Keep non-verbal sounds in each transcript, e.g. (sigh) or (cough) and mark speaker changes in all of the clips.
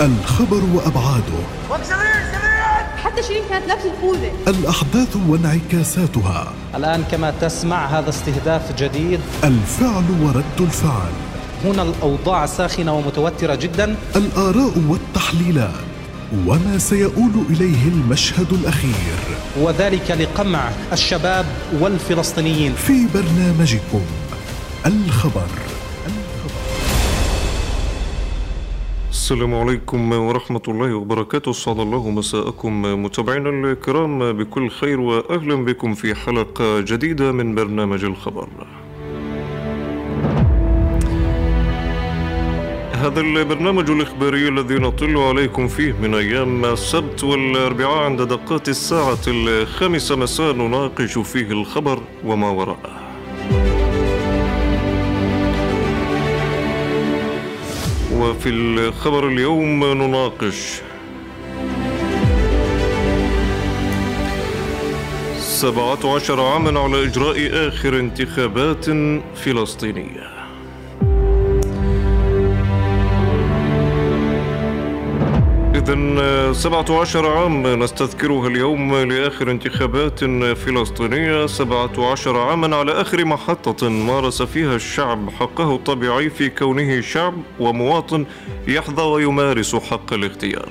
Speaker 1: الخبر وأبعاده.
Speaker 2: حتى شيرين كانت لابسه الخوذه
Speaker 1: الأحداث وانعكاساتها.
Speaker 3: الآن كما تسمع هذا استهداف جديد.
Speaker 1: الفعل ورد الفعل.
Speaker 3: هنا الأوضاع ساخنة ومتوترة جدا.
Speaker 1: الآراء والتحليلات. وما سيؤول إليه المشهد الأخير.
Speaker 3: وذلك لقمع الشباب والفلسطينيين.
Speaker 1: في برنامجكم الخبر.
Speaker 4: السلام عليكم ورحمة الله وبركاته. أسعد الله مساءكم متابعينا الكرام بكل خير وأهلا بكم في حلقة جديدة من برنامج الخبر. هذا البرنامج الإخباري الذي نطل عليكم فيه من أيام السبت والأربعاء عند دقات الساعة الخامسة مساء نناقش فيه الخبر وما وراءه. وفي الخبر اليوم نناقش سبعة عشر عاما على إجراء آخر انتخابات فلسطينية. إذا سبعة عشر عام نستذكرها اليوم لآخر انتخابات فلسطينية. سبعة عشر عاما على آخر محطة مارس فيها الشعب حقه الطبيعي في كونه شعب ومواطن يحظى ويمارس حق الاختيار.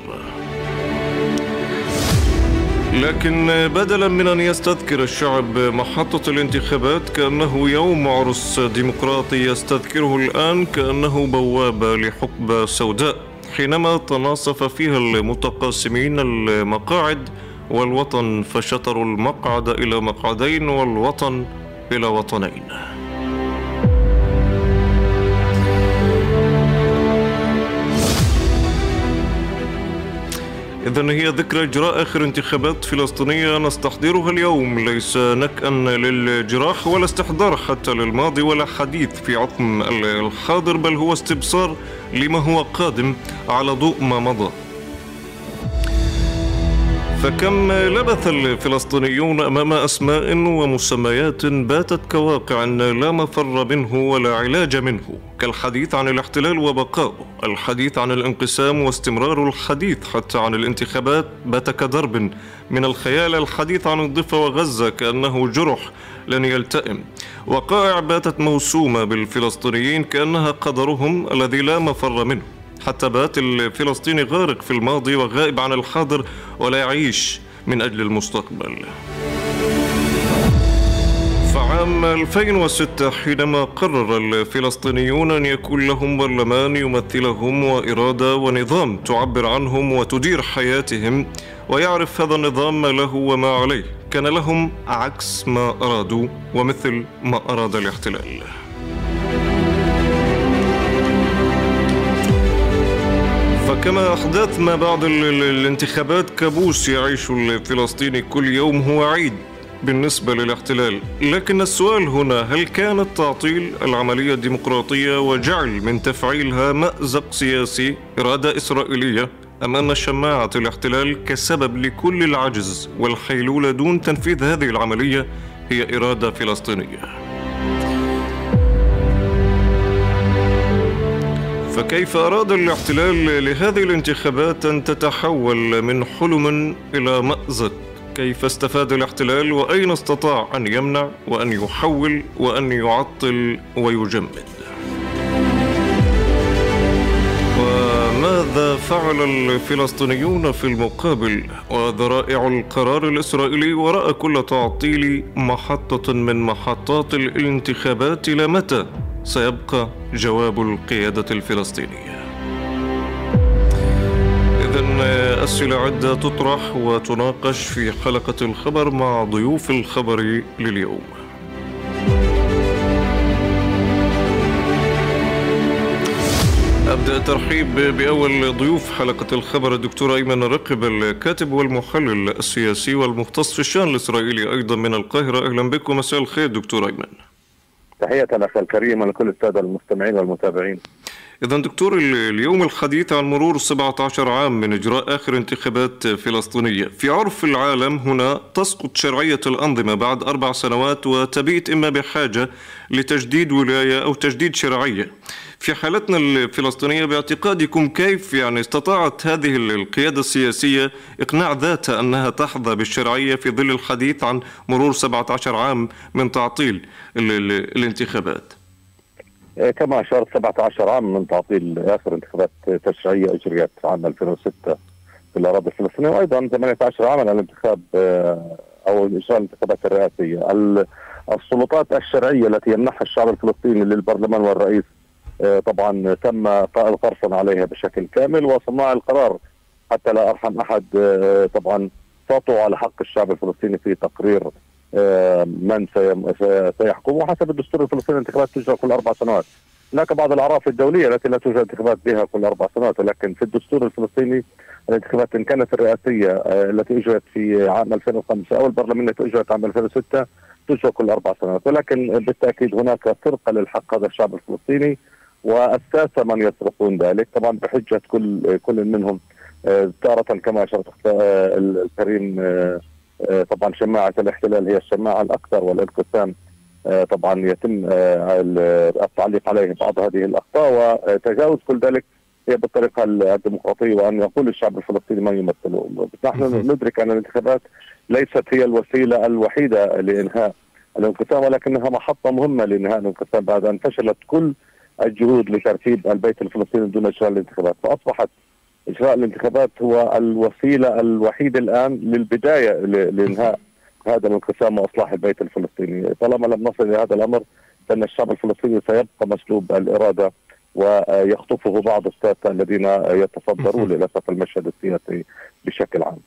Speaker 4: لكن بدلا من أن يستذكر الشعب محطة الانتخابات كأنه يوم عرس ديمقراطي يستذكره الآن كأنه بوابة لحقبة سوداء. حينما تناصف فيها المتقاسمين المقاعد والوطن فشطروا المقعد إلى مقعدين والوطن إلى وطنين. إذا هي ذكرى إجراء آخر انتخابات فلسطينية نستحضرها اليوم. ليس نكأا للجراح ولا استحضار حتى للماضي ولا حديث في عقم الحاضر بل هو استبصار لما هو قادم على ضوء ما مضى. فكم لبث الفلسطينيون أمام أسماء ومسميات باتت كواقع لا مفر منه ولا علاج منه كالحديث عن الاحتلال وبقائه الحديث عن الانقسام واستمرار الحديث حتى عن الانتخابات بات كدرب من الخيال الحديث عن الضفة وغزة كأنه جرح لن يلتئم. وقائع باتت موسومة بالفلسطينيين كأنها قدرهم الذي لا مفر منه. حتى بات الفلسطيني غارق في الماضي وغائب عن الحاضر ولا يعيش من أجل المستقبل. فعام 2006 حينما قرر الفلسطينيون أن يكون لهم برلمان يمثلهم وإرادة ونظام تعبر عنهم وتدير حياتهم ويعرف هذا النظام ما له وما عليه كان لهم عكس ما أرادوا ومثل ما أراد الاحتلال. فكما أحداث ما بعد الانتخابات كابوس يعيش الفلسطيني كل يوم هو عيد بالنسبة للاحتلال. لكن السؤال هنا هل كانت تعطيل العملية الديمقراطية وجعل من تفعيلها مأزق سياسي إرادة إسرائيلية أم أن شماعة الاحتلال كسبب لكل العجز والحيلولة دون تنفيذ هذه العملية هي إرادة فلسطينية؟ فكيف أراد الاحتلال لهذه الانتخابات أن تتحول من حلم إلى مأزق؟ كيف استفاد الاحتلال وأين استطاع أن يمنع وأن يحول وأن يعطل ويجمد؟ وماذا فعل الفلسطينيون في المقابل؟ وذرائع القرار الإسرائيلي وراء كل تعطيل محطة من محطات الانتخابات إلى متى؟ سيبقى جواب القيادة الفلسطينية. إذا أسئلة عدة تطرح وتناقش في حلقة الخبر مع ضيوف الخبر لليوم. أبدأ الترحيب بأول ضيوف حلقة الخبر الدكتور أيمن رقب الكاتب والمحلل السياسي والمختص في الشأن الإسرائيلي أيضا من القاهرة. أهلا بكم. مساء الخير دكتور أيمن.
Speaker 5: تحية الأخ الكريم ولكل السادة المستمعين والمتابعين.
Speaker 4: إذا دكتور اليوم الحديث عن مرور 17 عام من إجراء آخر انتخابات فلسطينية. في عرف العالم هنا تسقط شرعية الأنظمة بعد أربع سنوات وتبيت إما بحاجة لتجديد ولاية أو تجديد شرعية. في حالتنا الفلسطينية باعتقادكم كيف يعني استطاعت هذه القيادة السياسية إقناع ذاتها أنها تحظى بالشرعية في ظل الحديث عن مرور 17 عام من تعطيل الانتخابات؟
Speaker 5: إيه، كما أشرت 17 عام من تعطيل آخر انتخابات تشريعية أجريت عام 2006 في الأراضي الفلسطينية وأيضا 18 عاما الانتخاب آه، أو إجراء الانتخابات الرئاسية. السلطات الشرعية التي يمنحها الشعب الفلسطيني للبرلمان والرئيس آه، طبعا تم القرصنة عليها بشكل كامل وصناع القرار حتى لا أرحم أحد آه، طبعا سطوا على حق الشعب الفلسطيني في تقرير آه، من سيحكم. وحسب الدستور الفلسطيني الانتخابات تجرى كل أربع سنوات. هناك بعض الأعراف الدولية التي لا توجد انتخابات بها كل أربع سنوات ولكن في الدستور الفلسطيني الانتخابات إن كانت الرئاسية آه، التي اجرت في عام 2005 أو البرلمانيه التي اجرت عام 2006 تجرى كل أربع سنوات. ولكن بالتأكيد هناك سرقه للحق هذا الشعب الفلسطيني. والساسه من يسرقون ذلك. طبعا بحجة كل كل منهم آه، تارة كما أشرت الكريم آه، طبعا شماعة الاحتلال هي الشماعة الأكثر والانقسام آه، طبعا يتم آه، التعليق عليه بعض هذه الأخطاء وتجاوز كل ذلك هي بالطريقة الديمقراطية وأن يقول الشعب الفلسطيني ما يمثله. نحن ندرك أن الانتخابات ليست هي الوسيلة الوحيدة لإنهاء الانقسام ولكنها محطة مهمة لإنهاء الانقسام بعد أن فشلت كل الجهود لترتيب البيت الفلسطيني دون إجراء الانتخابات. فأصبحت إجراء الانتخابات هو الوسيلة الوحيدة الآن للبداية لإنهاء هذا الانقسام وإصلاح البيت الفلسطيني، طالما لم نصل إلى هذا الأمر فإن الشعب الفلسطيني سيبقى مسلوب الاراده ويخطفه بعض الساسه الذين يتصدرون (laughs) للأسف المشهد السياسي. بشكل عام.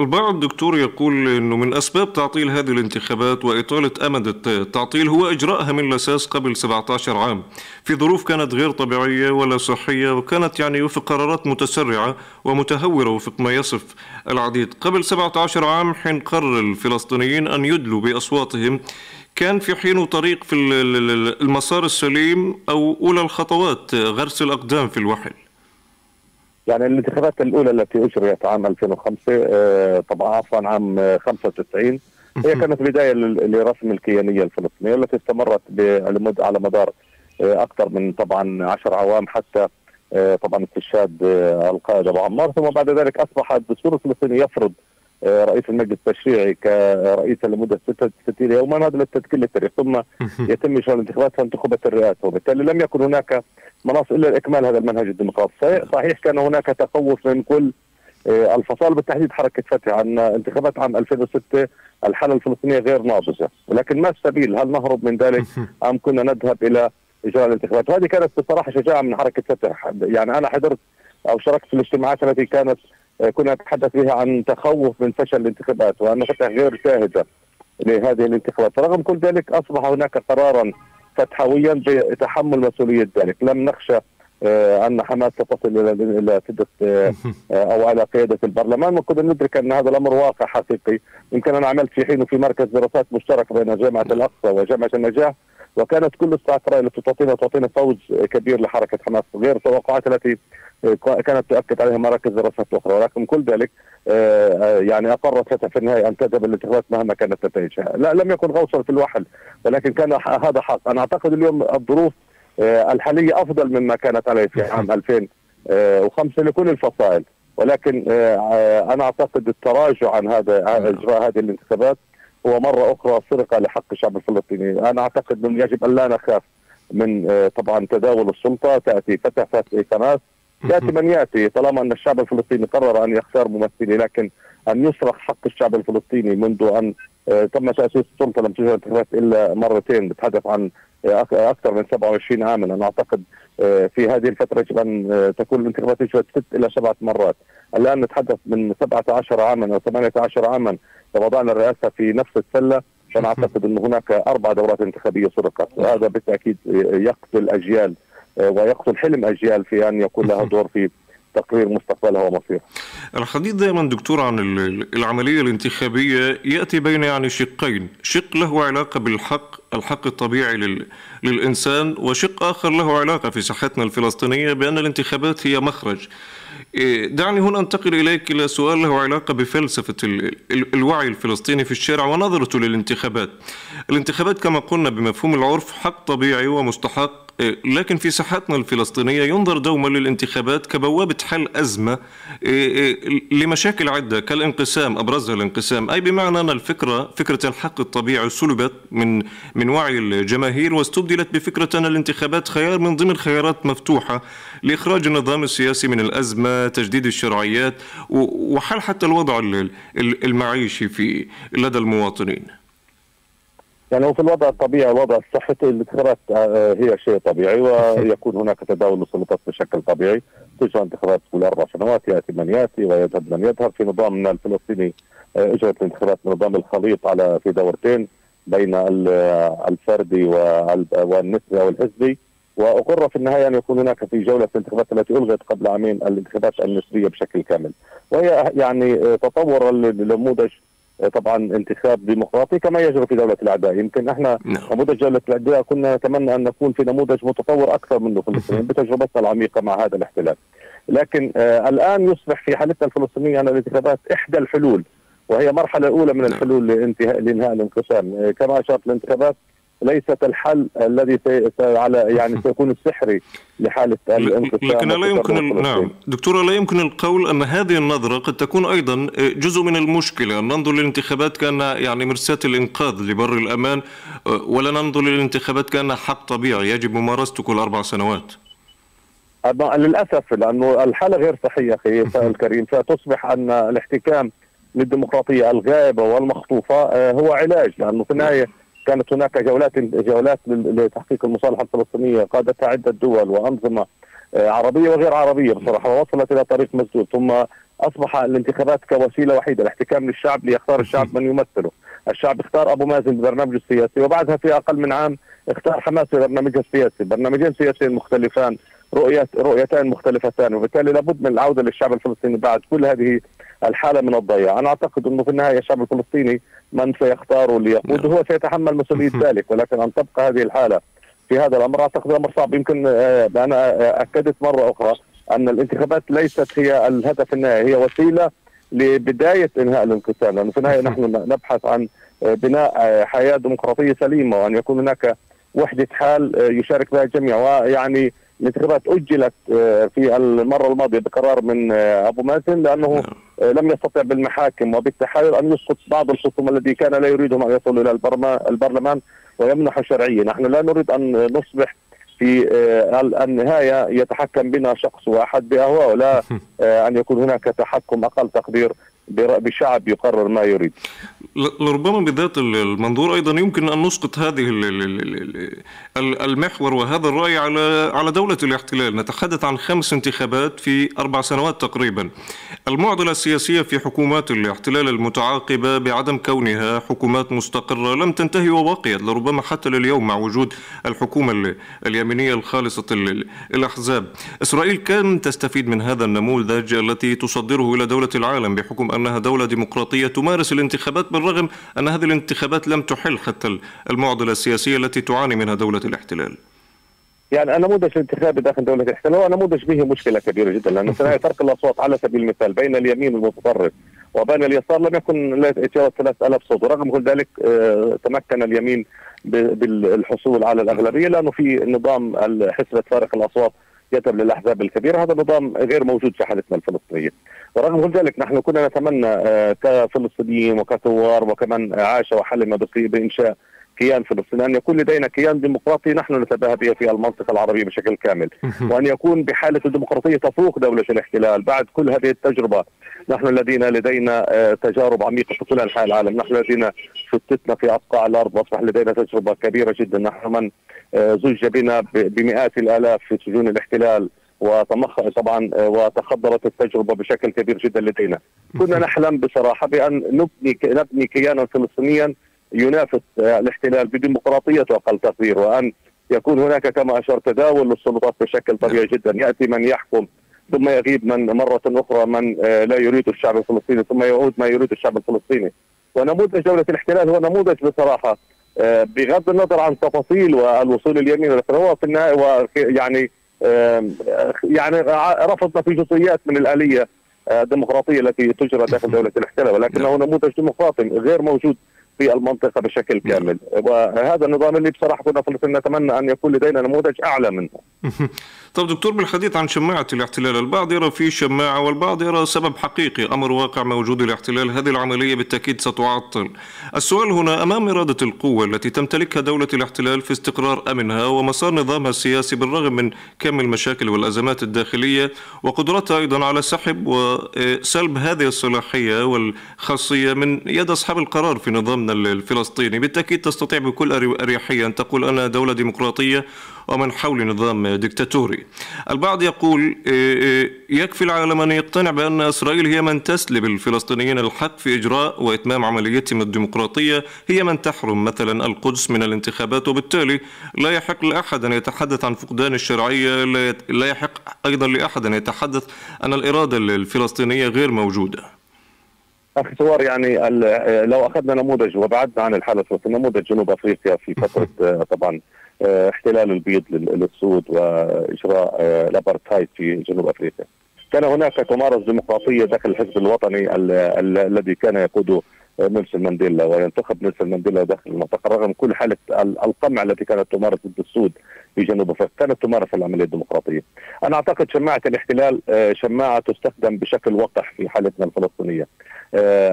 Speaker 4: البعض دكتور يقول إنه من أسباب تعطيل هذه الانتخابات وإطالة أمد التعطيل هو إجراءها من الأساس قبل 17 عام. في ظروف كانت غير طبيعية ولا صحية وكانت يعني وفق قرارات متسرعة ومتهورة وفق ما يصف العديد. قبل 17 عام حين قرر الفلسطينيين أن يدلوا بأصواتهم كان في حين طريق في المسار السليم أو أولى الخطوات غرس الأقدام في الوحل.
Speaker 5: يعني الانتخابات الأولى التي أجريت عام 2005 آه، طبعا عفوا عام 95 هي كانت بداية لرسم الكيانية الفلسطينية التي استمرت على مدار آه، أكثر من طبعا 10 عوام حتى آه، طبعا استشهاد القائد أبو عمار. ثم بعد ذلك اصبح الدستور الفلسطيني يفرض رئيس المجلس التشريعي كرئيس لمدة 66 يوما هذا للتذكير للتاريخ. ثم يتم اجراء الانتخابات فانتخبت الرئاسه وبالتالي لم يكن هناك مناص إلا لإكمال هذا المنهج الديمقراطي. صحيح كان هناك تخوف من كل آه، الفصائل بالتحديد حركة فتح عن انتخابات عام 2006 الحالة الفلسطينية غير ناضجة. ولكن ما السبيل؟ هل نهرب من ذلك أم كنا نذهب إلى إجراء الانتخابات؟ وهذه كانت بصراحة شجاعة من حركة فتح. يعني أنا حضرت أو شاركت في الاجتماعات التي كانت كنا نتحدث فيها عن تخوف من فشل الانتخابات وان فتح غير جاهزه لهذه الانتخابات. رغم كل ذلك أصبح هناك قرارا فتحويا بتحمل مسؤولية ذلك. لم نخشى آه، أن حماس ستصل إلى إلى آه، أو على قيادة البرلمان. وكنا ندرك أن هذا الأمر واقع حقيقي. يمكن أنا عملت في حين في مركز دراسات مشترك بين جامعة الأقصى وجامعة النجاح. وكانت كل الصعقات التي تعطينا تعطينا فوز كبير لحركة حماس غير التوقعات التي كانت تؤكد عليها مراكز دراسات أخرى ولكن كل ذلك آه، آه، يعني أقرت فتح في النهاية أن تذهب الانتخابات مهما كانت نتائجها، لا لم يكن غوصا في الوحل ولكن كان هذا حق، أنا أعتقد اليوم الظروف آه، الحالية أفضل مما كانت عليه في عام (laughs) 2005 لكل الفصائل، ولكن أنا أعتقد التراجع عن هذا إجراء هذه الانتخابات هو مره أخرى سرقه لحق الشعب الفلسطيني، أنا أعتقد أنه يجب أن لا نخاف من طبعا تداول السلطة تأتي فتح فتح تماس يأتي من يأتي طالما أن الشعب الفلسطيني قرر أن يختار ممثلي لكن أن يسرق حق الشعب الفلسطيني منذ أن آه، تم تأسيس السلطه لم تجرى انتخابات إلا مرتين نتحدث عن آه، أكثر من 27 عاما. أنا أعتقد آه، في هذه الفترة يجب أن تكون الانتخابات تجرت ست إلى سبعة مرات. الآن نتحدث من 17 عاما أو 18 عاما وضعنا الرئاسة في نفس السلة. فأنا أعتقد أن هناك أربع دورات انتخابية سرقت وهذا بالتأكيد يقتل اجيال ويقتل حلم أجيال في أن يكون لها (laughs) دور في تقرير مستقبلها ومصيرها.
Speaker 4: الحديث دائما دكتور عن العملية الانتخابية يأتي بين يعني شقين، شق له علاقة بالحق الحق الطبيعي لل... للإنسان وشق آخر له علاقة في ساحتنا الفلسطينية بأن الانتخابات هي مخرج. إيه، دعني هنا أنتقل إليك إلى سؤال له علاقة بفلسفة الوعي الفلسطيني في الشارع ونظرته للانتخابات. الانتخابات كما قلنا بمفهوم العرف حق طبيعي ومستحق لكن في ساحتنا الفلسطينية ينظر دوما للانتخابات كبوابة حل أزمة إيه، إيه، لمشاكل عدة كالانقسام أبرزها الانقسام. أي بمعنى أن الفكرة فكرة الحق الطبيعي سلبت من من وعي الجماهير واستبدلت بفكرة أن الانتخابات خيار من ضمن خيارات مفتوحة لإخراج النظام السياسي من الأزمة تجديد الشرعيات وحل حتى الوضع المعيشي في لدى المواطنين.
Speaker 5: يعني هو في الوضع الطبيعي الوضع الصحي الانتخابات آه، هي شيء طبيعي ويكون هناك تداول للسلطات بشكل طبيعي. تجرى انتخابات كل أربع سنوات يأتي من يأتي ويذهب من يذهب. في نظامنا الفلسطيني آه، إجرت الانتخابات بنظام الخليط على في دورتين بين الفردي والنسبي أو الحزبي. وأقر في النهاية أن يكون هناك في جولة الانتخابات التي ألغت قبل عامين الانتخابات النسبية بشكل كامل. وهي يعني آه، تطور النموذج آه، طبعا انتخاب ديمقراطي كما يجري في دولة الأعداء يمكن إحنا. نموذج دولة الأعداء كنا نتمنى أن نكون في نموذج متطور أكثر منه فلسطين بتجربتنا العميقة مع هذا الاحتلال لكن آه الآن يصبح في حالتنا الفلسطينية ان الانتخابات إحدى الحلول وهي مرحله اولى من نعم. الحلول لانتهاء لإنهاء الانقسام آه كما أشرت الانتخابات ليست الحل الذي على يعني (laughs) سيكون السحري لحاله الانقسام
Speaker 4: لكن لا يمكن نعم. دكتورة لا يمكن القول أن هذه النظرة قد تكون أيضا جزء من المشكلة. ان ننظر للانتخابات كانها يعني مرساه الإنقاذ لبر الأمان ولا ننظر للانتخابات كانها حق طبيعي يجب ممارسته كل أربع سنوات.
Speaker 5: للأسف لأنه الحالة غير صحية أخي (laughs) الكريم. فتصبح أن الاحتكام للديمقراطية الغائبة والمخطوفة آه، هو علاج لأنه في النهاية كانت هناك جولات جولات لتحقيق المصالحة الفلسطينية قادتها عدة دول وأنظمة آه، عربية وغير عربية بصراحة ووصلت إلى طريق مسدود ثم أصبح الانتخابات كوسيلة وحيدة الاحتكام للشعب ليختار الشعب من يمثله. الشعب اختار أبو مازن ببرنامجه السياسي وبعدها في أقل من عام اختار حماس ببرنامجه السياسي. برنامجين سياسيين مختلفان رؤية رؤيتان مختلفتان وبالتالي لابد من العودة للشعب الفلسطيني بعد كل هذه الحالة من الضياع، أنا أعتقد أنه في النهاية الشعب الفلسطيني من سيختار ليقود هو سيتحمل مسؤولية ذلك ولكن أن تبقى هذه الحالة في هذا الأمر أعتقد أمر صعب. يمكن آه، أنا أكدت مرة أخرى أن الانتخابات ليست هي الهدف النهائي هي وسيلة لبداية إنهاء الانقسام. لأنه في النهاية نحن نبحث عن آه، بناء آه، حياة ديمقراطية سليمة وأن يكون هناك وحدة حال يشارك بها الجميع. ويعني الانتخابات اجلت في المرة الماضية بقرار من أبو مازن لأنه نعم. لم يستطع بالمحاكم وبالتحايل أن يسقط بعض الخصوم الذي كان لا يريدهم أن يصلوا إلى البرلمان ويمنح شرعية، نحن لا نريد أن نصبح في آه، النهاية يتحكم بنا شخص واحد باهوائه لا (laughs) آه، أن يكون هناك تحكم أقل تقدير بشعب يقرر ما يريد
Speaker 4: لربما بذات المنظور أيضا يمكن أن نسقط هذه المحور وهذا الرأي على على دولة الاحتلال، نتحدث عن خمس انتخابات في أربع سنوات تقريبا. المعضلة السياسية في حكومات الاحتلال المتعاقبة بعدم كونها حكومات مستقرة لم تنتهي وبقيت لربما حتى لليوم مع وجود الحكومة اليمينية الخالصة الأحزاب. إسرائيل كم تستفيد من هذا النموذج التي تصدره إلى دولة العالم بحكم أنها دولة ديمقراطية تمارس الانتخابات بالرغم أن هذه الانتخابات لم تحل حتى المعضلة السياسية التي تعاني منها دولة الاحتلال.
Speaker 5: يعني النموذج الانتخابي داخل دولة الاحتلال هو نموذج به مشكلة كبيرة جدا لأن (laughs) في فرق الأصوات على سبيل المثال بين اليمين المتطرف وبين اليسار لم يكن لا يتجاوز 3000 صوت. ورغم كل ذلك آه، تمكن اليمين بالحصول على الأغلبية لأنه في نظام حسبة فارق الأصوات يتم للأحزاب الكبيرة. هذا النظام غير موجود في حالتنا الفلسطينية. ورغم ذلك نحن كنا نتمنى آه، كفلسطينيين وكثوار وكمن عاش وحلم بإنشاء كيان فلسطيني أن يكون لدينا كيان ديمقراطي نحن نتباهى به في المنطقة العربية بشكل كامل. وأن يكون بحالة الديمقراطية تفوق دولة الاحتلال. بعد كل هذه التجربة نحن الذين لدينا آه، تجارب عميقة في كل انحاء العالم. نحن الذين شتتنا في اقطاع الأرض. واصبح لدينا تجربة كبيرة جدا. نحن من آه، زج بنا بمئات الآلاف في سجون الاحتلال. وتمخ طبعا آه، وتخدرت التجربة بشكل كبير جدا لدينا. كنا نحلم بصراحة بأن نبني نبني كيانا فلسطينيا ينافس آه، الاحتلال بديمقراطية واقل تقدير وأن يكون هناك كما اشرت تداول للسلطات بشكل طبيعي جدا. يأتي من يحكم ثم يغيب من مرة أخرى من لا يريد الشعب الفلسطيني ثم يعود ما يريد الشعب الفلسطيني. ونموذج دولة الاحتلال هو نموذج بصراحة آه، بغض النظر عن تفاصيل والوصول اليمين هو في النهاية يعني يعني رفضنا في جزئيات من الآلية آه، الديمقراطية التي تجرى داخل دولة الاحتلال ولكنه نموذج ديمقراطي غير موجود في المنطقة بشكل كامل. وهذا النظام اللي بصراحة كنا فلسطين نتمنى أن يكون لدينا نموذج أعلى منه. (laughs)
Speaker 4: طب دكتور بالحديث عن شماعة الاحتلال البعض يرى فيه شماعة والبعض يرى سبب حقيقي أمر واقع موجود الاحتلال هذه العملية بالتأكيد ستعطل. السؤال هنا أمام إرادة القوة التي تمتلكها دولة الاحتلال في استقرار أمنها ومسار نظامها السياسي بالرغم من كم المشاكل والأزمات الداخلية وقدرتها أيضا على سحب وسلب هذه الصلاحية والخاصية من يد أصحاب القرار في نظامنا الفلسطيني. بالتأكيد تستطيع بكل أريحية أن تقول أنا دولة ديمقراطية ومن حول نظام ديكتاتوري. البعض يقول إيه، إيه، يكفي العالم أن يقتنع بأن إسرائيل هي من تسلب الفلسطينيين الحق في إجراء وإتمام عمليتهم الديمقراطية. هي من تحرم مثلا القدس من الانتخابات وبالتالي لا يحق لأحد أن يتحدث عن فقدان الشرعية لا يحق أيضا لأحد أن يتحدث أن الإرادة الفلسطينية غير موجودة.
Speaker 5: أخي سوار يعني لو أخذنا نموذج وبعدنا عن الحاله الفلسطينيه نموذج جنوب أفريقيا في (laughs) فترة طبعا آه، احتلال البيض للسود وإجراء آه، الأبارتهايد في جنوب أفريقيا. كان هناك تمارس ديمقراطية داخل الحزب الوطني الذي كان يقوده آه، نيلسون مانديلا وينتخب نيلسون مانديلا داخل المنطقة رغم كل حالة القمع التي كانت تمارس ضد السود في جنوب افريقيا كانت تمارس العملية الديمقراطية. أنا أعتقد شماعة الاحتلال شماعة تستخدم بشكل وقح في حالتنا الفلسطينية.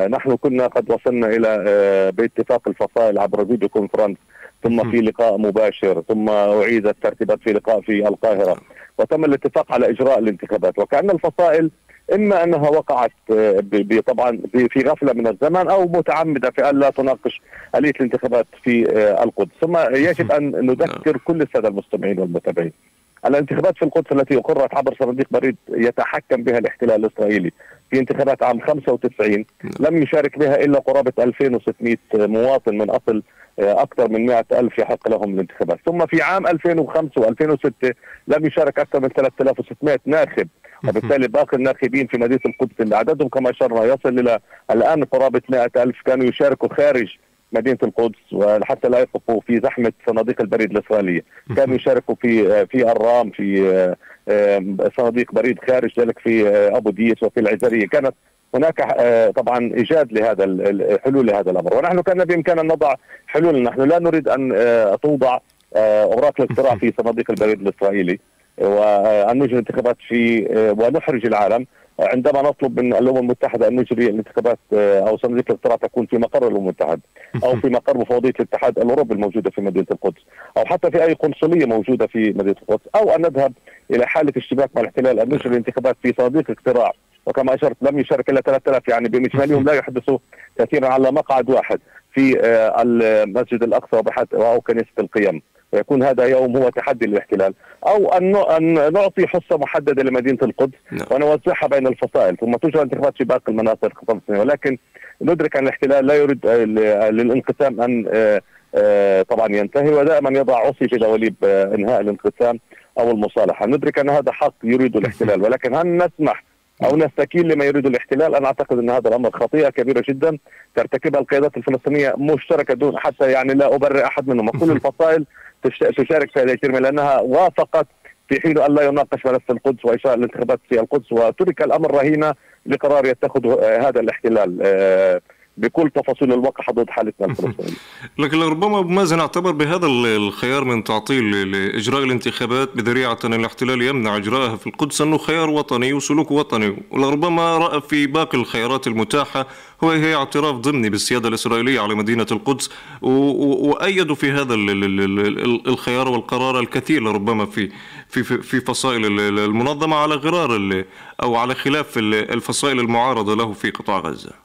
Speaker 5: نحن كنا قد وصلنا إلى باتفاق الفصائل عبر video conference ثم في لقاء مباشر ثم أعيد الترتيبات في لقاء في القاهرة وتم الاتفاق على إجراء الانتخابات وكأن الفصائل إما أنها وقعت آه، طبعا في غفلة من الزمن أو متعمدة في أن لا تناقش اليه الانتخابات في آه، القدس، ثم يجب أن نذكر كل السادة المستمعين والمتابعين. الانتخابات في القدس التي اقرت عبر صناديق بريد يتحكم بها الاحتلال الاسرائيلي في انتخابات عام 95 لم يشارك بها إلا قرابة 2600 مواطن من أصل أكثر من 100 ألف يحق لهم الانتخابات. ثم في عام 2005 و2006 لم يشارك أكثر من 3600 ناخب وبالتالي باقي الناخبين في مدينة القدس اللي عددهم كما أشرنا يصل إلى الآن قرابة 100 ألف كانوا يشاركوا خارج مدينة القدس وحتى لا يقفوا في زحمة صناديق البريد الإسرائيلية، كانوا يشاركوا في في الرام في صناديق بريد خارج ذلك في أبو ديس وفي العزرية، كانت هناك آه، طبعا إيجاد لهذا الحلول لهذا الأمر. ونحن كان بإمكاننا أن نضع حلول. نحن لا نريد أن آه، توضع آه، أوراق الاقتراع (laughs) في صناديق البريد الإسرائيلي. وان نجري انتخابات في ونحرج العالم. عندما نطلب من الأمم المتحدة أن نجري الانتخابات أو صناديق الاقتراع تكون في مقر الأمم المتحدة (laughs) أو في مقر مفوضية الاتحاد الأوروبي الموجودة في مدينة القدس أو حتى في أي قنصلية موجودة في مدينة القدس أو أن نذهب إلى حالة اشتباك مع الاحتلال أن نجري الانتخابات في صناديق اقتراع. وكما أشرت لم يشارك إلا 3000 يعني بمجملهم لا يحدثوا كثيرا على مقعد واحد في آه، المسجد الأقصى أو كنيسه القيم. ويكون هذا يوم هو تحدي للاحتلال. أو أن أن نعطي حصة محددة لمدينة القدس نعم. ونوزعها بين الفصائل. ثم تجرى انتخابات في باقي المناطق الفلسطينيه ولكن ندرك أن الاحتلال لا يريد آه، للانقسام أن آه، طبعا ينتهي. ودائما يضع عصي في دواليب إنهاء الانقسام أو المصالحة، ندرك أن هذا حق يريد الاحتلال. (laughs) ولكن هل نسمح أو نستكين لما يريد الاحتلال. أنا أعتقد أن هذا الأمر خطيئه كبيره جدا. ترتكبها القيادات الفلسطينية مشتركة دون حتى يعني لا أبرئ أحد منهم. وكل (laughs) الفصائل تشارك في هذه الجريمه لأنها وافقت في حين أن لا يناقش ملف القدس واجراء الانتخابات في القدس. وترك الأمر رهينة لقرار يتخذه هذا الاحتلال. آه، بكل تفاصيل الواقع ضد حالتنا (laughs) الفلسطينية.
Speaker 4: لكن ربما ابو مازن اعتبر بهذا الخيار من تعطيل لإجراء الانتخابات بذريعة أن الاحتلال يمنع اجراءها في القدس أنه خيار وطني وسلوك وطني، ولربما رأى في باقي الخيارات المتاحة هو هي اعتراف ضمني بالسيادة الإسرائيلية على مدينة القدس وايدوا في هذا الخيار والقرار الكثير لربما في في في فصائل المنظمة على غرار أو على خلاف الفصائل المعارضة له في قطاع غزة.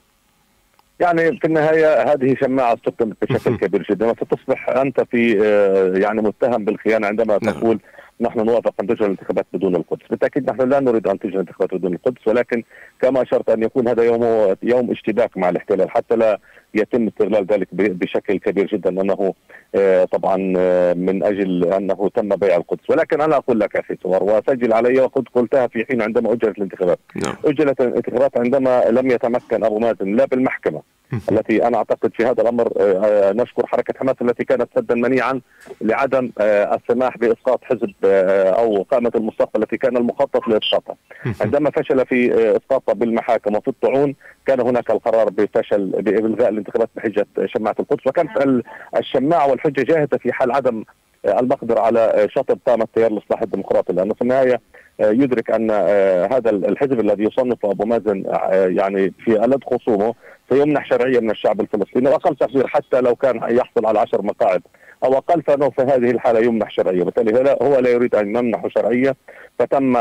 Speaker 5: يعني في النهاية هذه شماعة استخدمت بشكل كبير جدا وستصبح أنت في آه، يعني متهم بالخيانة عندما نعم. تقول نحن نوافق أن تجرى الانتخابات بدون القدس، بالتأكيد نحن لا نريد أن تجرى الانتخابات بدون القدس ولكن كما أشرت أن يكون هذا يوم يوم اشتباك مع الاحتلال حتى لا يتم استغلال ذلك بشكل كبير جدا انه آه، طبعا آه، من أجل أنه تم بيع القدس. ولكن أنا أقول لك أخي سوار واسجل علي وقد قلتها في حين عندما أجرت الانتخابات. نعم. أجرت الانتخابات عندما لم يتمكن أبو مازن لا بالمحكمة التي أنا أعتقد في هذا الأمر آه، نشكر حركة حماس التي كانت سدا منيعا لعدم السماح بإسقاط حزب أو قائمه المستقبل التي كان المخطط لاسقاطها عندما فشل في اسقاطها بالمحاكم وفي الطعون كان هناك القرار بفشل بالغاء الانتخابات بحجه شماعة القدس. وكانت الشماعة والحجة جاهزة في حال عدم المقدرة على شطب طامة التيار الاصلاحي الديمقراطي. لأنه في النهاية يدرك أن هذا الحزب الذي يصنفه أبو مازن يعني في ألد خصومه سيمنح شرعية من الشعب الفلسطيني وأقل تقدير حتى لو كان يحصل على عشر مقاعد. أو أقل فإنه في هذه الحالة يمنح شرعية، بالتالي هو لا يريد أن يمنح شرعية. فتم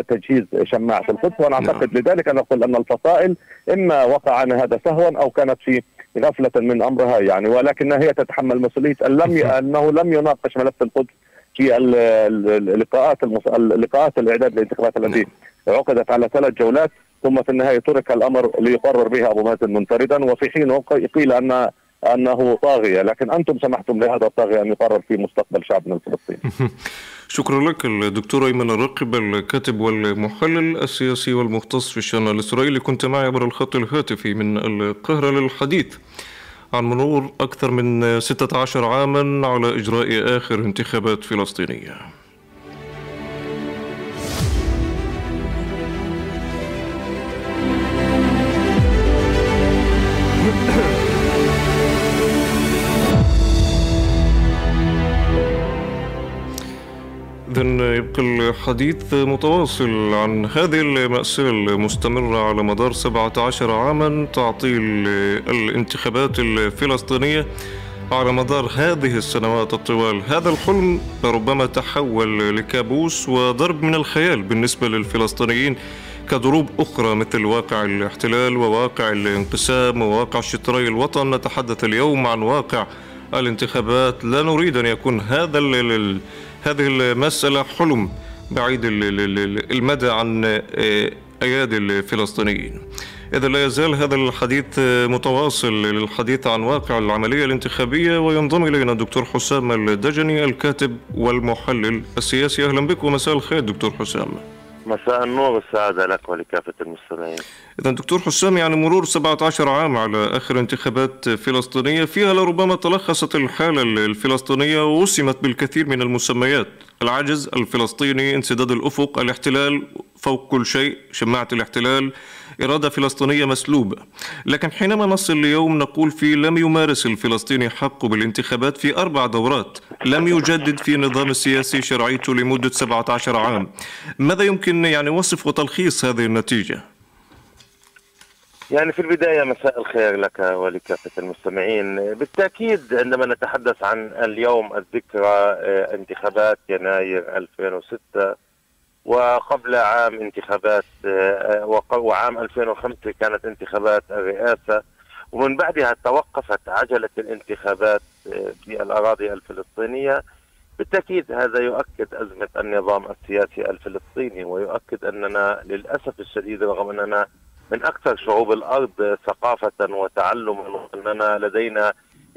Speaker 5: تجهيز شماعة القدس. وأنا أعتقد نعم. لذلك أنا أقول أن الفصائل إما وقع عنها هذا سهوا أو كانت في غفلة من أمرها يعني ولكنها هي تتحمل مسؤولية ان لم أنه لم يناقش ملف القدس في اللقاءات اللقاءات الإعداد للانتخابات التي نعم. عقدت على ثلاث جولات ثم في النهاية ترك الأمر ليقرر بها أبو مازن منفردا وفي حين قيل أن أنه طاغية لكن أنتم سمحتم لهذا الطاغية أن يقرر في مستقبل شعبنا الفلسطيني. (laughs)
Speaker 4: شكرا لك الدكتور أيمن الرقب الكاتب والمحلل السياسي والمختص في الشأن الإسرائيلي. كنت معي عبر الخط الهاتفي من القاهرة للحديث. عن مرور أكثر من 16 عاما على إجراء آخر انتخابات فلسطينية. يبقى الحديث متواصل عن هذه المأساة المستمرة على مدار 17 عاما تعطيل الانتخابات الفلسطينية على مدار هذه السنوات الطوال. هذا الحلم ربما تحول لكابوس وضرب من الخيال بالنسبة للفلسطينيين كضروب أخرى مثل واقع الاحتلال وواقع الانقسام وواقع شطري الوطن. نتحدث اليوم عن واقع الانتخابات. لا نريد أن يكون هذا هذه المسألة حلم بعيد المدى عن آه، أيادي الفلسطينيين. إذا لا يزال هذا الحديث متواصل للحديث عن واقع العملية الانتخابية وينضم إلينا الدكتور حسام الدجني الكاتب والمحلل السياسي. أهلا بك ومساء الخير دكتور حسام.
Speaker 6: مساء النور والسعادة لك ولكافة المستمعين.
Speaker 4: إذا دكتور حسام يعني مرور 17 عام على آخر انتخابات فلسطينية فيها لربما تلخصت الحالة الفلسطينية ووسمت بالكثير من المسميات. العجز الفلسطيني انسداد الأفق الاحتلال فوق كل شيء شماعة الاحتلال إرادة فلسطينية مسلوبة. لكن حينما نصل اليوم نقول في لم يمارس الفلسطيني حقه بالانتخابات في أربع دورات لم يجدد في النظام السياسي شرعيته لمدة 17 عام. ماذا يمكن يعني وصف وتلخيص هذه النتيجة؟
Speaker 6: يعني في البداية مساء الخير لك ولكافة المستمعين. بالتأكيد عندما نتحدث عن اليوم الذكرى آه، انتخابات يناير 2006 وقبل عام انتخابات آه، وعام 2005 كانت انتخابات الرئاسة ومن بعدها توقفت عجلة الانتخابات آه، في الأراضي الفلسطينية. بالتأكيد هذا يؤكد أزمة النظام السياسي الفلسطيني ويؤكد أننا للأسف الشديد رغم أننا من أكثر شعوب الأرض ثقافة وتعلما وأننا لدينا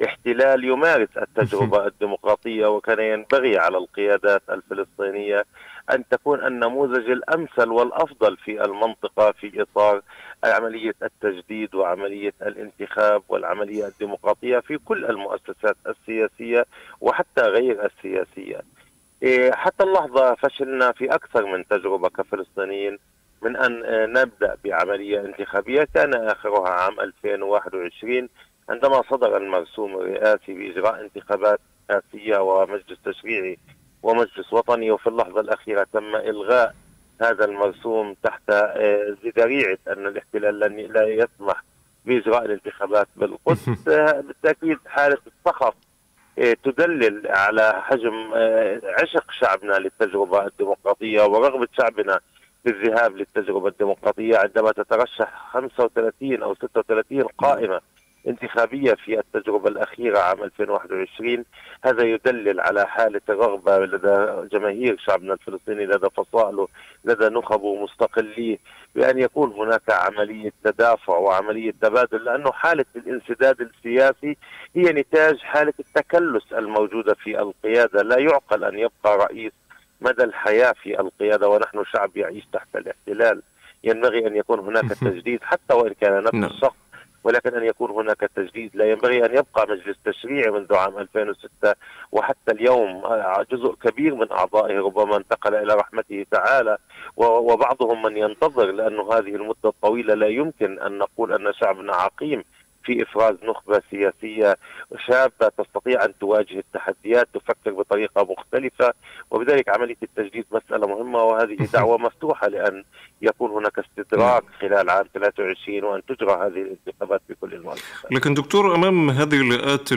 Speaker 6: احتلال يمارس التجربة (laughs) الديمقراطية وكان ينبغي على القيادات الفلسطينية أن تكون النموذج الأمثل والأفضل في المنطقة في إطار عملية التجديد وعملية الانتخاب والعملية الديمقراطية في كل المؤسسات السياسية وحتى غير السياسية. إيه، حتى اللحظة فشلنا في أكثر من تجربة كفلسطينيين من أن نبدأ بعملية انتخابية كان آخرها عام 2021 عندما صدر المرسوم الرئاسي بإجراء انتخابات رئاسية ومجلس تشريعي ومجلس وطني وفي اللحظة الأخيرة تم إلغاء هذا المرسوم تحت ذريعة آه، أن الاحتلال لا يسمح بإجراء الانتخابات. بالقدس (laughs) آه، بالتأكيد حالة الصخب آه، تدلل على حجم عشق شعبنا للتجربة الديمقراطية ورغبة شعبنا بالذهاب للتجربة الديمقراطية. عندما تترشح 35 أو 36 قائمة انتخابية في التجربة الأخيرة عام 2021 هذا يدلل على حالة رغبة لدى جماهير شعبنا الفلسطيني لدى فصائله لدى نخبه مستقليه بأن يكون هناك عملية تدافع وعملية تبادل لأنه حالة الانسداد السياسي هي نتاج حالة التكلس الموجودة في القيادة. لا يعقل أن يبقى رئيس مدى الحياة في القيادة ونحن شعب يعيش تحت الاحتلال. ينبغي أن يكون هناك (laughs) تجديد حتى وإن كان نفس نعم. الشخص. ولكن أن يكون هناك تجديد. لا ينبغي أن يبقى مجلس تشريعي منذ عام 2006 وحتى اليوم جزء كبير من أعضائه ربما انتقل إلى رحمته تعالى. وبعضهم من ينتظر لأن هذه المدة الطويلة لا يمكن أن نقول أن شعبنا عقيم. في إفراز نخبة سياسية شابة تستطيع أن تواجه التحديات تفكر بطريقة مختلفة وبذلك عملية التجديد مسألة مهمة وهذه (laughs) دعوة مفتوحة لأن يكون هناك استدراك خلال عام 23 وأن تجرى هذه الانتخابات في كل المؤسسات.
Speaker 4: لكن دكتور أمام هذه اللقاءات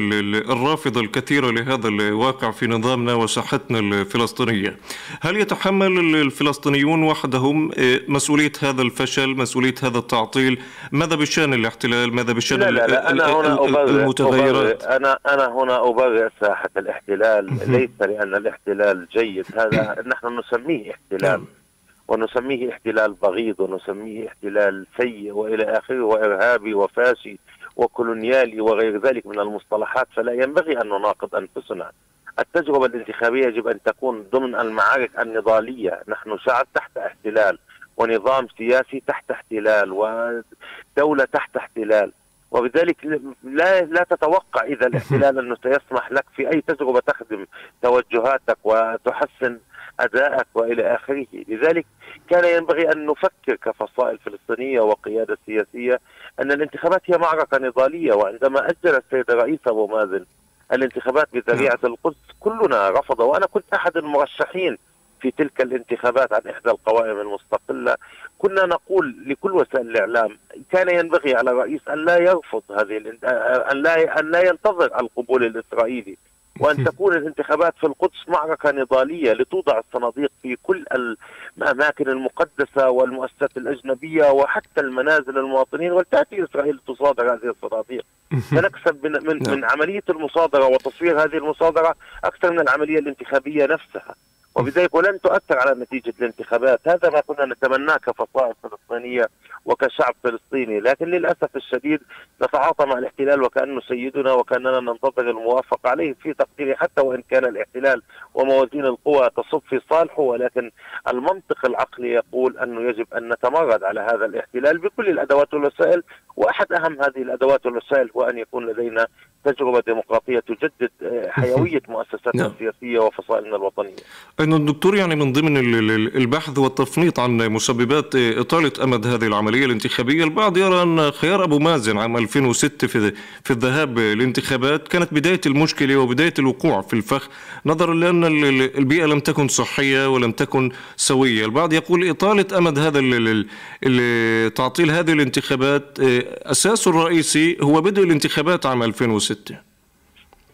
Speaker 4: الرافضة الكثيرة لهذا الواقع في نظامنا وساحتنا الفلسطينية، هل يتحمل الفلسطينيون وحدهم آه، مسؤولية هذا الفشل، مسؤولية هذا التعطيل؟ ماذا بشأن الاحتلال؟ ماذا بشأن
Speaker 6: لا لا لا أنا هنا أبرر المتغيرات؟ أبرر أنا أنا هنا أبرر ساحة الاحتلال ليس لأن الاحتلال جيد هذا نحن نسميه احتلال نعم. ونسميه احتلال بغيض ونسميه احتلال سيء وإلى آخره وإرهابي وفاشي وكولونيالي وغير ذلك من المصطلحات فلا ينبغي أن نناقض أنفسنا. التجربة الانتخابية يجب أن تكون ضمن المعارك النضالية، نحن شعب تحت احتلال ونظام سياسي تحت احتلال ودولة تحت احتلال. وبذلك لا لا تتوقع إذا (laughs) الاحتلال أنه سيسمح لك في أي تجربة تخدم توجهاتك وتحسن أدائك وإلى آخره، لذلك كان ينبغي أن نفكر كفصائل فلسطينية وقيادة سياسية أن الانتخابات هي معركة نضالية وعندما أجل السيد الرئيس أبو مازن الانتخابات بذريعة نعم. القدس كلنا رفض وأنا كنت أحد المرشحين في تلك الانتخابات عن إحدى القوائم المستقلة كنا نقول لكل وسائل الإعلام كان ينبغي على الرئيس أن لا يرفض هذه أن لا أن لا ينتظر القبول الإسرائيلي. وأن (laughs) تكون الانتخابات في القدس معركة نضالية لتوضع الصناديق في كل الأماكن المقدسة والمؤسسات الأجنبية وحتى المنازل المواطنين ولتأتي إسرائيل تصادر هذه الصناديق. (laughs) فنكسب من من, نعم. من عملية المصادرة وتصوير هذه المصادرة أكثر من العملية الانتخابية نفسها. وبذلك ولن تؤثر على نتيجة الانتخابات. هذا ما كنا نتمناه كفصائل فلسطينية وكشعب فلسطيني. لكن للأسف الشديد نتعاطى مع الاحتلال وكأنه سيدنا وكأننا ننتظر الموافقة عليه في تقديري حتى وإن كان الاحتلال وموازين القوى تصب في صالحه. ولكن المنطق العقلي يقول أنه يجب أن نتمرد على هذا الاحتلال بكل الأدوات والوسائل. وأحد أهم هذه الأدوات والوسائل هو أن يكون لدينا تجربة ديمقراطية تجدد آه، حيوية (laughs) مؤسساتنا نعم. السياسية وفصائلنا الوطنية.
Speaker 4: أنه الدكتور يعني من ضمن البحث والتفنيط عن مسببات إطالة أمد هذه العملية الانتخابية البعض يرى أن خيار أبو مازن عام 2006 في, في الذهاب للانتخابات كانت بداية المشكلة وبداية الوقوع في الفخ نظرا لأن البيئة لم تكن صحية ولم تكن سوية. البعض يقول إطالة أمد هذا تعطيل هذه الانتخابات أساسه الرئيسي هو بدء الانتخابات عام 2006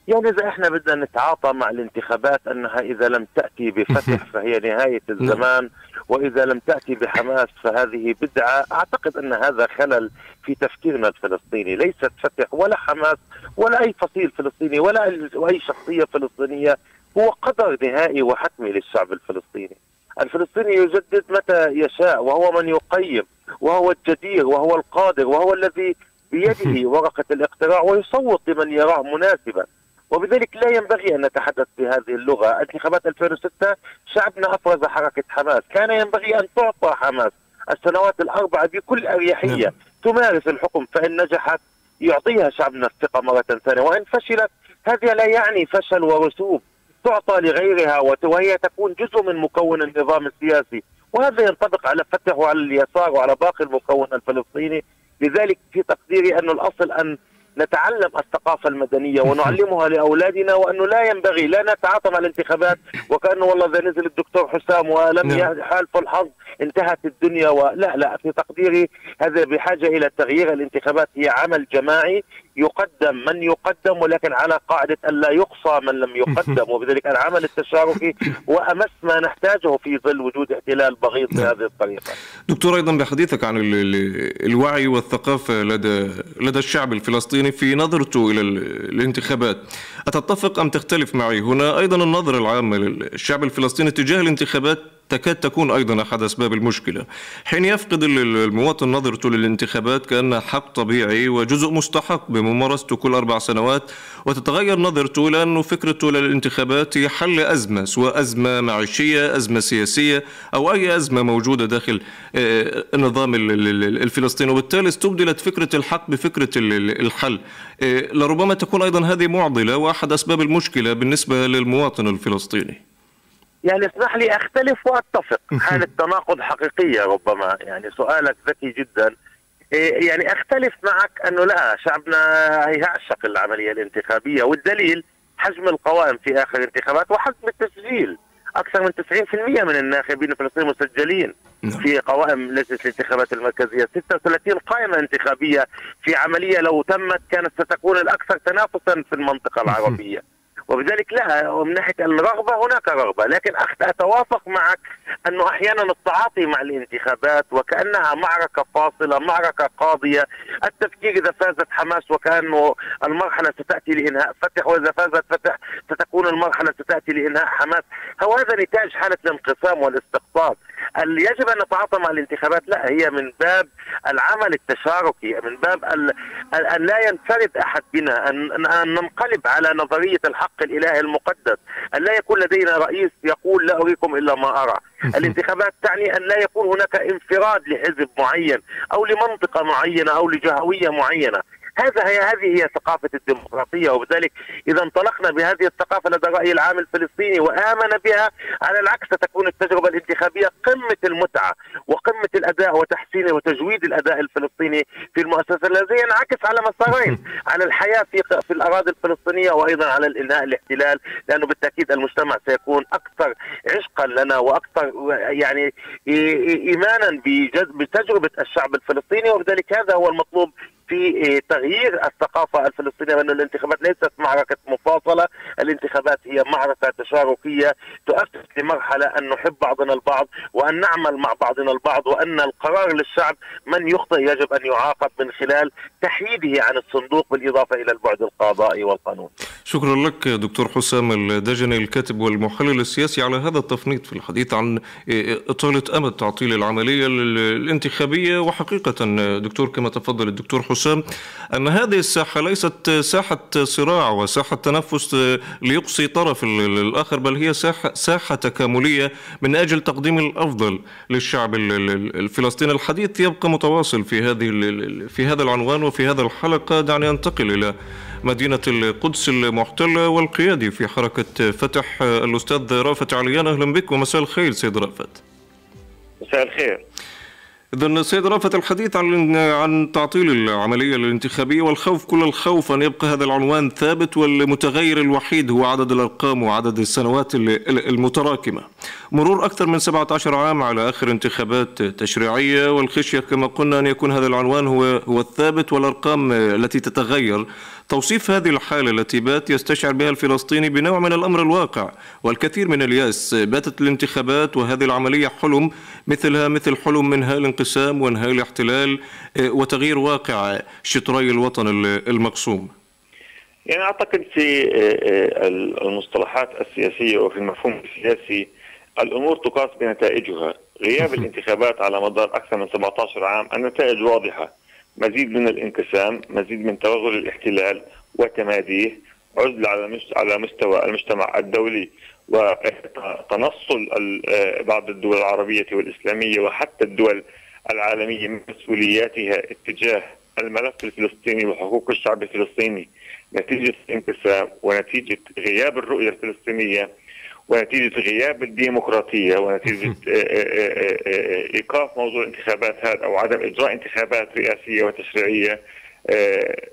Speaker 6: يعني إذا إحنا بدنا نتعاطى مع الانتخابات أنها إذا لم تأتي بفتح (laughs) فهي نهاية نعم. الزمان وإذا لم تأتي بحماس فهذه بدعة. أعتقد أن هذا خلل في تفكيرنا الفلسطيني. ليست فتح ولا حماس ولا أي فصيل فلسطيني ولا أي شخصية فلسطينية. هو قدر نهائي وحتمي للشعب الفلسطيني. الفلسطيني يجدد متى يشاء وهو من يقيم وهو الجدير وهو القادر وهو الذي بيده (laughs) ورقة الاقتراع ويصوت لمن يراه مناسبا. وبذلك لا ينبغي أن نتحدث بهذه اللغة، انتخابات 2006 شعبنا أفرز حركة حماس، كان ينبغي أن تعطى حماس السنوات الأربعة بكل أريحية نعم. تمارس الحكم فإن نجحت يعطيها شعبنا الثقة مرة ثانية، وإن فشلت هذا لا يعني فشل ورسوب. تعطى لغيرها وهي تكون جزء من مكون النظام السياسي، وهذا ينطبق على فتح وعلى اليسار وعلى باقي المكون الفلسطيني، لذلك في تقديري أن الأصل أن نتعلم الثقافة المدنية ونعلمها لأولادنا وأنه لا ينبغي لا نتعاطى مع الانتخابات وكأنه والله إذا نزل الدكتور حسام ولم نعم. يحالف الحظ انتهت الدنيا ولا لا في تقديري هذا بحاجة إلى تغيير الانتخابات هي عمل جماعي يقدم من يقدم ولكن على قاعدة أن لا يقصى من لم يقدم. (laughs) وبذلك العمل التشاركي هو أمس ما نحتاجه في ظل وجود احتلال بغيض بهذه نعم. الطريقة.
Speaker 4: دكتور أيضا بحديثك عن الوعي والثقافة لدى لدى الشعب الفلسطيني في نظرته إلى الانتخابات. أتتفق أم تختلف معي هنا؟ أيضا النظرة العامة للشعب الفلسطيني تجاه الانتخابات تكاد تكون أيضا أحد أسباب المشكلة. حين يفقد المواطن نظرته للانتخابات كأنها حق طبيعي وجزء مستحق بممارسته كل أربع سنوات وتتغير نظرته لأنه فكرته للانتخابات هي حل أزمة سواء أزمة معيشية أزمة سياسية أو أي أزمة موجودة داخل آه، النظام الفلسطيني. وبالتالي استبدلت فكرة الحق بفكرة الحل. آه، لربما تكون أيضا هذه معضلة وأحد أسباب المشكلة بالنسبة للمواطن الفلسطيني.
Speaker 6: يعني اسمح لي أختلف وأتفق. حالة تناقض حقيقية ربما. يعني سؤالك ذكي جدا. إيه، يعني أختلف معك أنه لا شعبنا يعشق العملية الانتخابية والدليل حجم القوائم في آخر الانتخابات وحجم التسجيل. أكثر من 90% من الناخبين الفلسطينيين مسجلين نعم. في قوائم لجنة الانتخابات المركزية. 36 قائمة انتخابية في عملية لو تمت كانت ستكون الأكثر تنافسا في المنطقة العربية. وبذلك لا ومن ناحية الرغبة هناك رغبة. لكن أتوافق معك أنه أحيانا التعاطي مع الانتخابات وكأنها معركة فاصلة معركة قاضية. التفكير إذا فازت حماس وكانه المرحلة ستأتي لإنهاء فتح وإذا فازت فتح ستكون المرحلة ستأتي لإنهاء حماس. هو هذا نتاج حالة الانقسام والاستقطاب. يجب أن نتعاطى مع الانتخابات؟ لا هي من باب العمل التشاركي من باب أن لا ينفرد أحد بنا أن ننقلب على نظرية الحق الإلهي المقدس. أن لا يكون لدينا رئيس يقول لا أريكم إلا ما أرى. الانتخابات تعني أن لا يكون هناك انفراد لحزب معين أو لمنطقة معينة أو لجهوية معينة. هذا هي هذه هي ثقافه الديمقراطية وبذلك إذا انطلقنا بهذه الثقافة لدى الراي العام الفلسطيني وآمن بها على العكس ستكون التجربة الانتخابية قمة المتعة وقمة الأداء وتحسين وتجويد الأداء الفلسطيني في المؤسسة الذي ينعكس على مسارين على الحياة في في الأراضي الفلسطينية وأيضا على الإنهاء الاحتلال لأنه بالتأكيد المجتمع سيكون أكثر عشقا لنا وأكثر يعني ايمانا بتجربة الشعب الفلسطيني وبذلك هذا هو المطلوب في تغيير الثقافة الفلسطينية وأن الانتخابات ليست معركة مفاصلة. الانتخابات هي معركة تشاركية تؤسس لمرحلة أن نحب بعضنا البعض وأن نعمل مع بعضنا البعض وأن القرار للشعب من يخطئ يجب أن يعاقب من خلال تحييده عن الصندوق بالإضافة إلى البعد القضائي والقانون.
Speaker 4: شكرا لك دكتور حسام الدجني الكاتب والمحلل السياسي على هذا التفنيط في الحديث عن إطالة أمد تعطيل العملية الانتخابية. وحقيقة دكتور كما تفضل الدكتور حسام أن هذه الساحة ليست ساحة صراع وساحة تنفس ليقصي طرف الآخر بل هي ساحة, ساحة تكاملية من أجل تقديم الأفضل للشعب الفلسطيني. الحديث يبقى متواصل في هذه في هذا العنوان وفي هذا الحلقة. دعني أنتقل إلى مدينة القدس المحتلة والقيادي في حركة فتح الأستاذ رافت عليان. أهلا بك ومساء الخير سيد رافت.
Speaker 6: مساء الخير.
Speaker 4: إذا سيد رافت الحديث عن عن تعطيل العملية الانتخابية والخوف كل الخوف أن يبقى هذا العنوان ثابت والمتغير الوحيد هو عدد الأرقام وعدد السنوات المتراكمة. مرور أكثر من 17 عام على آخر انتخابات تشريعية والخشية كما قلنا أن يكون هذا العنوان هو هو الثابت والأرقام التي تتغير توصيف هذه الحالة التي بات يستشعر بها الفلسطيني بنوع من الأمر الواقع والكثير من اليأس باتت الانتخابات وهذه العملية حلم مثلها مثل حلم منها الانقسام وانهاء الاحتلال آه، وتغيير واقع شطري الوطن المقسوم.
Speaker 6: يعني أعتقد في آه، آه، المصطلحات السياسية وفي المفهوم السياسي الأمور تقاس بنتائجها. غياب الانتخابات على مدار أكثر من 17 عام النتائج واضحة. مزيد من الانقسام مزيد من توغل الاحتلال وتماديه عزل على على مستوى المجتمع الدولي وتنصل بعض الدول العربية والإسلامية وحتى الدول العالمية من مسؤولياتها اتجاه الملف الفلسطيني وحقوق الشعب الفلسطيني. نتيجة الانقسام ونتيجة غياب الرؤية الفلسطينية ونتيجة غياب الديمقراطية ونتيجة (laughs) آه، آه، آه، إيقاف موضوع الانتخابات هذا أو عدم إجراء انتخابات رئاسية وتشريعية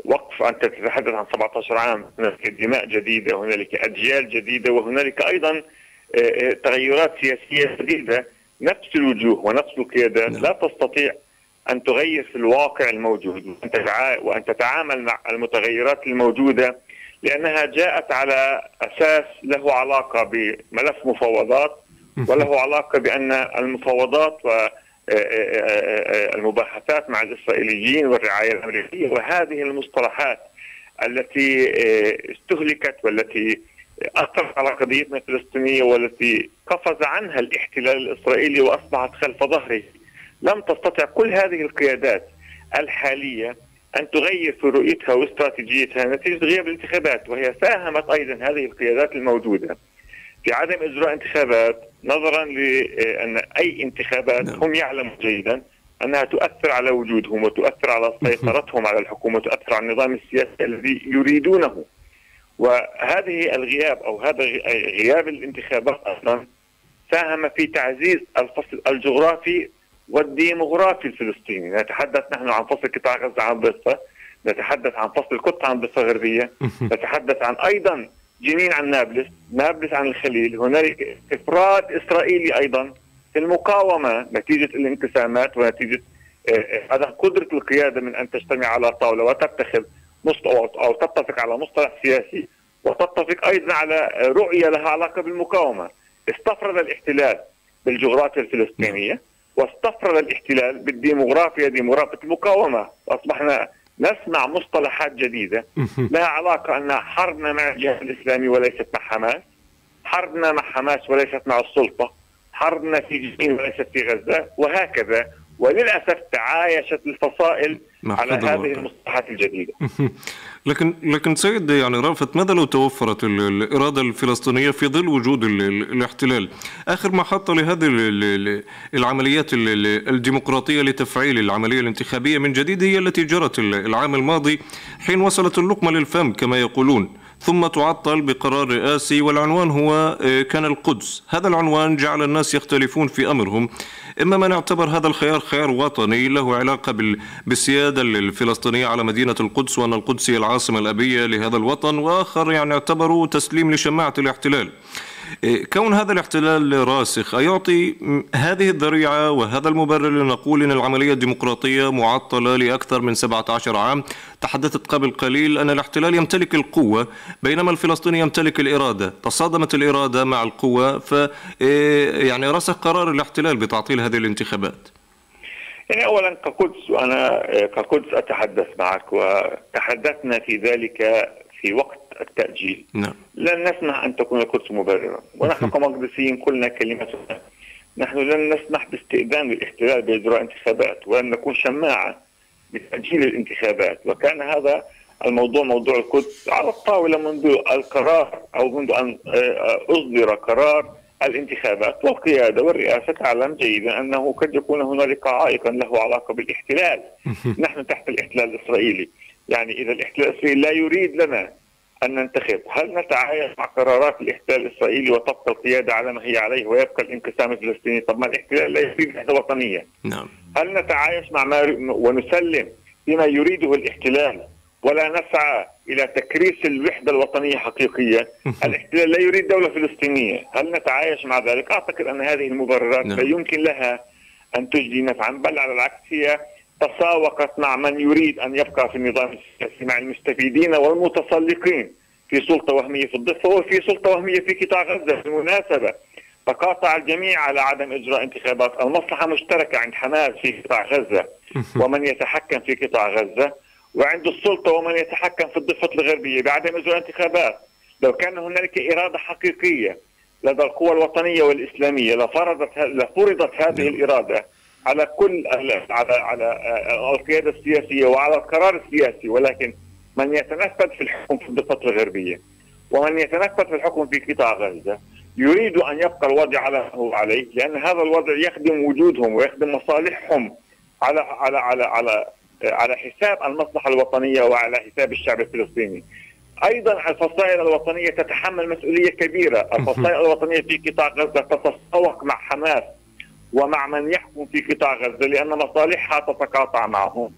Speaker 6: وقف أنت تتحدث عن 17 عام هنالك دماء جديدة وهنالك أجيال جديدة وهنالك أيضا تغيرات سياسية جديدة نفس الوجوه ونفس القيادات نعم. لا تستطيع أن تغير في الواقع الموجود وأن تتعامل مع المتغيرات الموجودة لأنها جاءت على أساس له علاقة بملف مفاوضات وله علاقة بأن المفاوضات و آه، آه، آه، المباحثات مع الإسرائيليين والرعاية الأمريكية وهذه المصطلحات التي استهلكت والتي
Speaker 7: أثرت على قضيتنا الفلسطينية والتي قفز عنها الاحتلال الإسرائيلي وأصبحت خلف ظهره لم تستطع كل هذه القيادات الحالية أن تغير في رؤيتها واستراتيجيتها نتيجة غياب الانتخابات وهي ساهمت أيضا هذه القيادات الموجودة في عدم إجراء انتخابات نظرا لأن أي انتخابات نعم. هم يعلموا جيدا أنها تؤثر على وجودهم وتؤثر على سيطرتهم على الحكومة وتؤثر على النظام السياسي الذي يريدونه وهذه الغياب أو هذا غياب الانتخابات أصلا ساهم في تعزيز الفصل الجغرافي والديمغرافي الفلسطيني. نتحدث نحن عن فصل قطاع غزة عن ضفه نتحدث عن فصل القدس عن الضفه الغربيه نتحدث عن أيضا جنين عن نابلس نابلس عن الخليل هنالك استفراد إسرائيلي أيضا في المقاومة نتيجة الانقسامات ونتيجة آه، عدم قدرة القيادة من أن تجتمع على طاولة وتتخذ أو تتفق على مصطلح سياسي وتتفق أيضا على رؤية لها علاقة بالمقاومة. استفرد الاحتلال بالجغرافيا الفلسطينية. واستفرد الاحتلال بالديموغرافيا ديموغرافيا المقاومة. أصبحنا نسمع مصطلحات جديدة. لها علاقة أن حربنا مع الجهاد الإسلامي وليست مع حماس. حربنا مع حماس وليست مع السلطة. حربنا في جنين وليست في غزة. وهكذا وللأسف تعايشت الفصائل على هذه المصطلحات الجديدة (laughs)
Speaker 4: لكن لكن سيد يعني رافت ماذا لو توفرت الإرادة الفلسطينية في ظل وجود الاحتلال؟ آخر محطه لهذه العمليات الديمقراطية لتفعيل العملية الانتخابية من جديد هي التي جرت العام الماضي حين وصلت اللقمة للفم كما يقولون. ثم تعطل بقرار رئاسي والعنوان هو آه، كان القدس. هذا العنوان جعل الناس يختلفون في أمرهم. إما من اعتبر هذا الخيار خيار وطني له علاقة بالسيادة الفلسطينية على مدينة القدس وأن القدس هي العاصمة الأبية لهذا الوطن وآخر يعني اعتبروا تسليم لشماعة الاحتلال. كون هذا الاحتلال راسخ أيعطي هذه الذريعة وهذا المبرر لنقول أن العملية الديمقراطية معطلة لأكثر من 17 عام. تحدثت قبل قليل أن الاحتلال يمتلك القوة بينما الفلسطيني يمتلك الإرادة. تصادمت الإرادة مع القوة ف إيه، يعني رسخ قرار الاحتلال بتعطيل هذه الانتخابات.
Speaker 7: يعني اولا كقدس وأنا كقدس أتحدث معك وتحدثنا في ذلك في وقت التأجيل. نعم. لن نسمح أن تكون القدس مبررة ونحن كمقدسيين قلنا كلمتنا نحن لن نسمح باستئذان الاحتلال بإجراء انتخابات ولن نكون شماعة بتأجيل الانتخابات. وكان هذا الموضوع موضوع القدس على الطاولة منذ القرار أو منذ أن آه، أصدر قرار الانتخابات والقيادة والرئاسة تعلم جيدا أنه قد يكون هنالك عائقا له علاقة بالاحتلال. نحن تحت الاحتلال الإسرائيلي. يعني إذا الاحتلال الإسرائيلي لا يريد لنا أن ننتخب. هل نتعايش مع قرارات الاحتلال الإسرائيلي وتبقى القيادة على ما هي عليه ويبقى الانقسام الفلسطيني؟ طب ما الاحتلال لا يريد وحدة وطنية. نعم. هل نتعايش مع ما ونسلم بما يريده الاحتلال ولا نسعى إلى تكريس الوحدة الوطنية حقيقية؟ (laughs) الاحتلال لا يريد دولة فلسطينية. هل نتعايش مع ذلك؟ أعتقد أن هذه المبررات نعم. لا يمكن لها أن تجدي نفعا بل على العكس هي تساوقت مع من يريد أن يبقى في النظام السياسي مع المستفيدين والمتسلقين في سلطة وهمية في الضفة وفي سلطة وهمية في قطاع غزة بالمناسبة. تقاطع الجميع على عدم إجراء انتخابات، المصلحة مشتركة عند حماس في قطاع غزة ومن يتحكم في قطاع غزة. وعند السلطة ومن يتحكم في الضفة الغربية بعدم إجراء انتخابات، لو كان هنالك إرادة حقيقية لدى القوى الوطنية والإسلامية لفرضت لفرضت هذه الإرادة على كل على على آه، القيادة السياسية وعلى القرار السياسي ولكن من يتنفذ في الحكم في الضفة الغربية ومن يتنفذ في الحكم في قطاع غزة يريد أن يبقى الوضع على هو عليه لأن هذا الوضع يخدم وجودهم ويخدم مصالحهم على على على على على حساب المصلحة الوطنية وعلى حساب الشعب الفلسطيني. أيضا الفصائل الوطنية تتحمل مسؤولية كبيرة، (laughs) الفصائل الوطنية في قطاع غزة تتسوق مع حماس ومع من يحكم في قطاع غزة لأن مصالحها تتقاطع معهم.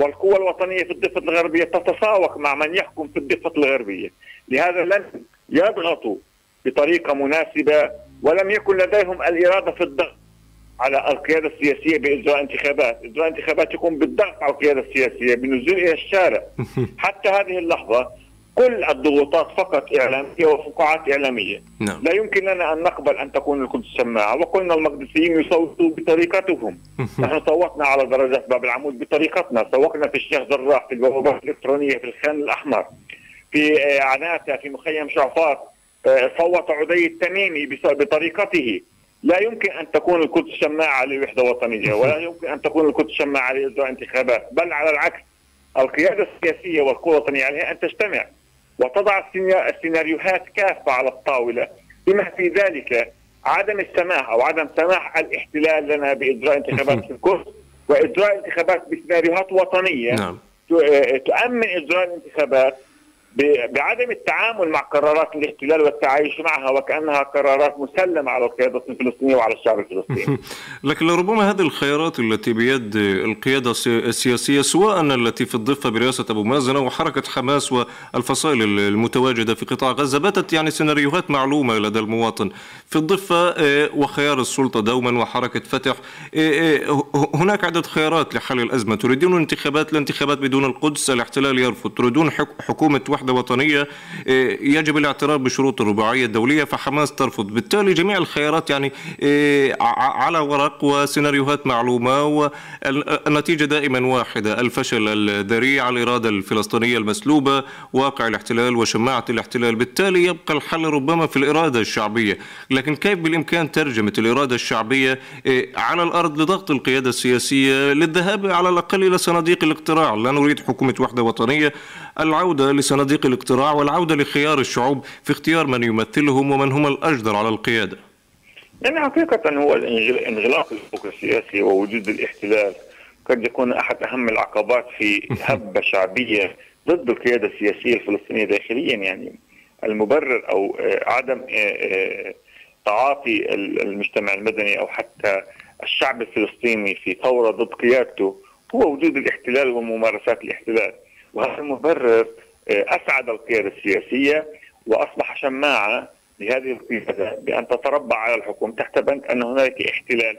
Speaker 7: والقوى الوطنية في الضفه الغربية تتساوق مع من يحكم في الضفه الغربية. لهذا لن يضغطوا بطريقة مناسبة ولم يكن لديهم الإرادة في الضغط على القيادة السياسية بإجراء انتخابات، إجراء انتخابات يكون بالضغط على القيادة السياسية بالنزول إلى الشارع. (laughs) حتى هذه اللحظة كل الضغوطات فقط إعلامية وفقاعات إعلامية. نعم. لا يمكن لنا أن نقبل أن تكون القدس سماعة. وقلنا المقدسيين يصوتوا بطريقتهم. نحن صوتنا على درجات باب العمود بطريقتنا. صوتنا في الشيخ جراح في البوابات الإلكترونية في الخان الأحمر في عناتة في مخيم شعفاط آه، صوت عدي التميمي بطريقته. لا يمكن أن تكون القدس شماعه لوحدة وطنية ولا يمكن أن تكون القدس شماعه لإجراء انتخابات. بل على العكس القيادة السياسية والقوى الوطنية عليها أن تجتمع. وتضع السيناريوهات كافة على الطاولة بما في ذلك عدم السماح أو عدم سماح الاحتلال لنا بإجراء انتخابات في القدس وإجراء انتخابات بسيناريوهات وطنية نعم. تؤمن إجراء الانتخابات بعدم التعامل مع قرارات الاحتلال والتعايش معها وكأنها قرارات مسلمة على القيادة الفلسطينية وعلى الشعب الفلسطيني. (laughs)
Speaker 4: لكن لربما هذه الخيارات التي بيد القيادة السياسية سواء التي في الضفة برئاسة أبو مازن أو حركة حماس والفصائل المتواجدة في قطاع غزة باتت يعني سيناريوهات معلومة لدى المواطن. في الضفة آه، وخيار السلطة دوما وحركة فتح. آه، آه، هناك عده خيارات لحل الأزمة، تريدون انتخابات؟ الانتخابات بدون القدس، الاحتلال يرفض، تريدون حكومة وحدة وطنية آه، يجب الاعتراف بشروط الرباعية الدولية فحماس ترفض. بالتالي جميع الخيارات يعني آه، على ورق وسيناريوهات معلومة والنتيجة دائما واحدة الفشل الذريع الإرادة الفلسطينية المسلوبة واقع الاحتلال وشماعة الاحتلال. بالتالي يبقى الحل ربما في الإرادة الشعبية. لكن كيف بالإمكان ترجمة الإرادة الشعبية آه، على الأرض لضغط القيادة السياسية للذهاب على الأقل إلى صناديق الاقتراع؟ لا نريد حكومة وحدة وطنية. العودة لصناديق الاقتراع والعودة لخيار الشعوب في اختيار من يمثلهم ومن هم الأجدر على القيادة.
Speaker 7: يعني حقيقة هو انغلاق الحقوق السياسي ووجود الاحتلال قد يكون أحد أهم العقبات في (laughs) هبة شعبية ضد القيادة السياسية الفلسطينية داخليا. يعني المبرر أو آه، عدم آه، آه، تعاطي المجتمع المدني أو حتى الشعب الفلسطيني في ثورة ضد قيادته هو وجود الاحتلال وممارسات الاحتلال. وهذا المبرر أسعد القيادة السياسية وأصبح شماعة لهذه القيادة بأن تتربع على الحكم تحت بند أن هنالك احتلال.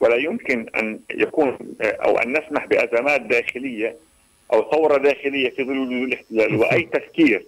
Speaker 7: ولا يمكن أن يكون آه، أو أن نسمح بأزمات داخلية أو ثورة داخلية في ظل وجود الاحتلال. (laughs) وأي تفكير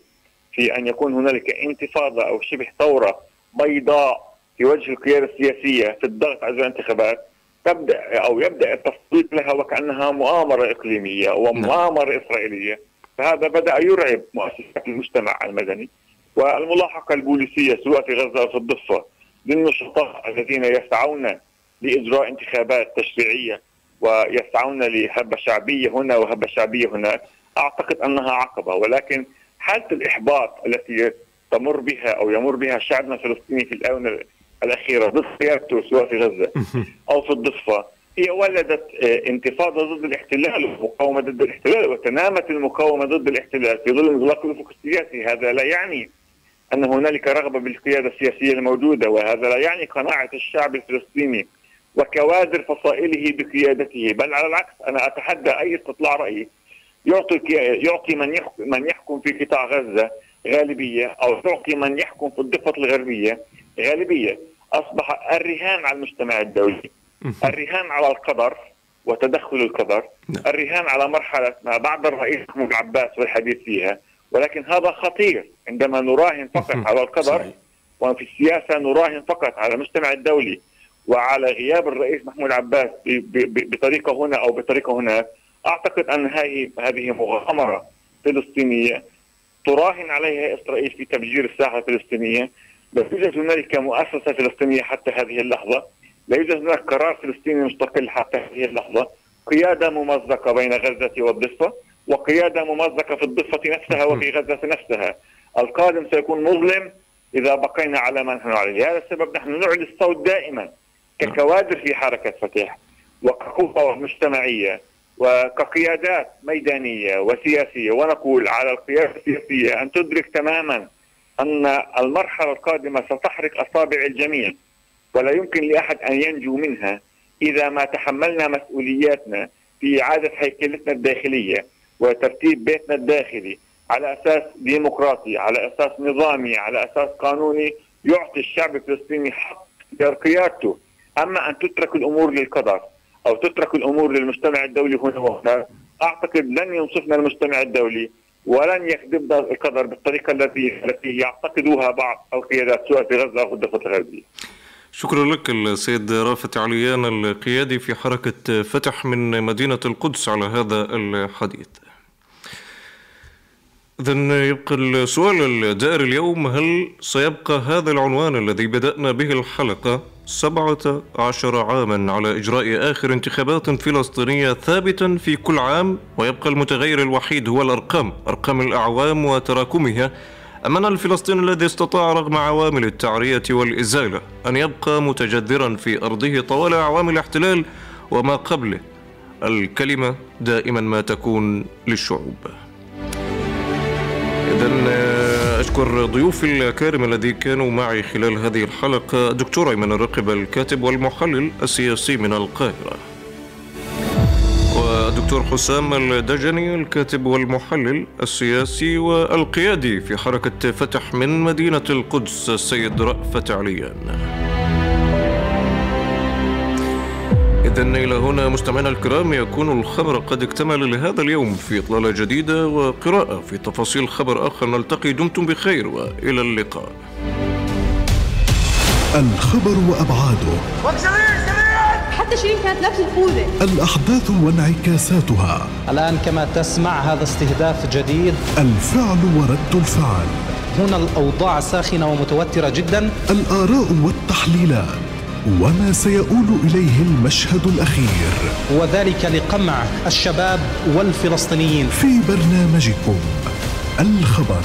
Speaker 7: في أن يكون هنالك انتفاضة أو شبه ثورة بيضاء في وجه القيادة السياسية في الضغط على الانتخابات تبدأ أو يبدأ التصديق لها وكأنها مؤامرة إقليمية ومؤامرة نعم. إسرائيلية. فهذا بدأ يرعب مؤسسات المجتمع المدني والملاحقة البوليسية سواء في غزة أو في الضفة للنشطاء الذين يسعون لإجراء انتخابات تشريعية ويسعون لهبه شعبية هنا وهبه شعبية هناك أعتقد أنها عقبة ولكن حالة الإحباط التي تمر بها أو يمر بها شعبنا الفلسطيني في الآونة الأخيرة ضد قيادته سواء في غزة أو في الضفة هي ولدت آه، انتفاضة ضد الاحتلال ومقاومة ضد الاحتلال وتنامت المقاومة ضد الاحتلال في ظل انغلاق الافق السياسي هذا لا يعني أن هنالك رغبة بالقيادة السياسية الموجودة وهذا لا يعني قناعة الشعب الفلسطيني وكوادر فصائله بقيادته. بل على العكس أنا أتحدى أي استطلاع رأي يعطي يعطي من من يحكم في قطاع غزة غالبية أو يعطي من يحكم في الضفة الغربية غالبية. أصبح الرهان على المجتمع الدولي. الرهان على القدر وتدخل القدر. نعم. الرهان على مرحلة ما بعد الرئيس محمود عباس والحديث فيها. ولكن هذا خطير. عندما نراهن فقط على القدر وفي السياسة نراهن فقط على المجتمع الدولي وعلى غياب الرئيس محمود عباس بطريقة هنا أو بطريقة هناك أعتقد أن هذه هذه مغامرة فلسطينية تراهن عليها اسرائيل في تفجير الساحة الفلسطينية. لا يوجد هنالك مؤسسة فلسطينية حتى هذه اللحظة. لا يوجد هناك قرار فلسطيني مستقل حتى هذه اللحظة. قيادة ممزقة بين غزة والضفه وقيادة ممزقة في الضفه نفسها وفي غزة نفسها. القادم سيكون مظلم إذا بقينا على ما نحن عليه. لهذا السبب نحن نعلي الصوت دائما ككوادر في حركة فتح وكقوة مجتمعية وكقيادات ميدانية وسياسية. ونقول على القيادة السياسية أن تدرك تماما أن المرحلة القادمة ستحرق أصابع الجميع. ولا يمكن لأحد أن ينجو منها إذا ما تحملنا مسؤولياتنا في إعادة هيكلتنا الداخلية وترتيب بيتنا الداخلي على أساس ديمقراطي على أساس نظامي على أساس قانوني يعطي الشعب الفلسطيني حق قيادته أما أن تترك الأمور للقدر أو تترك الأمور للمجتمع الدولي هنا وهناك أعتقد لن ينصفنا المجتمع الدولي ولن يخدم القدر بالطريقة التي التي يعتقدوها بعض القيادات سواء في غزة أو الضفة الغربية.
Speaker 4: شكرا لك السيد رافت عليان القيادي في حركة فتح من مدينة القدس على هذا الحديث. إذا يبقى السؤال الدائر اليوم هل سيبقى هذا العنوان الذي بدأنا به الحلقة سبعة عشر عاما على إجراء آخر انتخابات فلسطينية ثابتا في كل عام ويبقى المتغير الوحيد هو الأرقام أرقام الأعوام وتراكمها أمن الفلسطيني الذي استطاع رغم عوامل التعرية والإزالة أن يبقى متجذرا في أرضه طوال أعوام الاحتلال وما قبله. الكلمة دائما ما تكون للشعوب. إذا آه، أشكر ضيوفي الكارم الذي كانوا معي خلال هذه الحلقة دكتور أيمن الرقب الكاتب والمحلل السياسي من القاهرة. ودكتور حسام الدجني الكاتب والمحلل السياسي والقيادي في حركة فتح من مدينة القدس السيد رأفت عليان. إذا إلى هنا مستمعينا الكرام يكون الخبر قد اكتمل لهذا اليوم في إطلالة جديدة وقراءة في تفاصيل خبر آخر. نلتقي دمتم بخير وإلى اللقاء.
Speaker 1: الخبر وأبعاده.
Speaker 2: حتى شيرين كانت لابسة الخوذة.
Speaker 1: الأحداث وانعكاساتها.
Speaker 3: الآن كما تسمع هذا استهداف جديد.
Speaker 1: الفعل ورد الفعل.
Speaker 3: هنا الأوضاع ساخنة ومتوترة جدا.
Speaker 1: الآراء والتحليلات. وما سيؤول إليه المشهد الأخير.
Speaker 3: وذلك لقمع الشباب والفلسطينيين.
Speaker 1: في برنامجكم الخبر.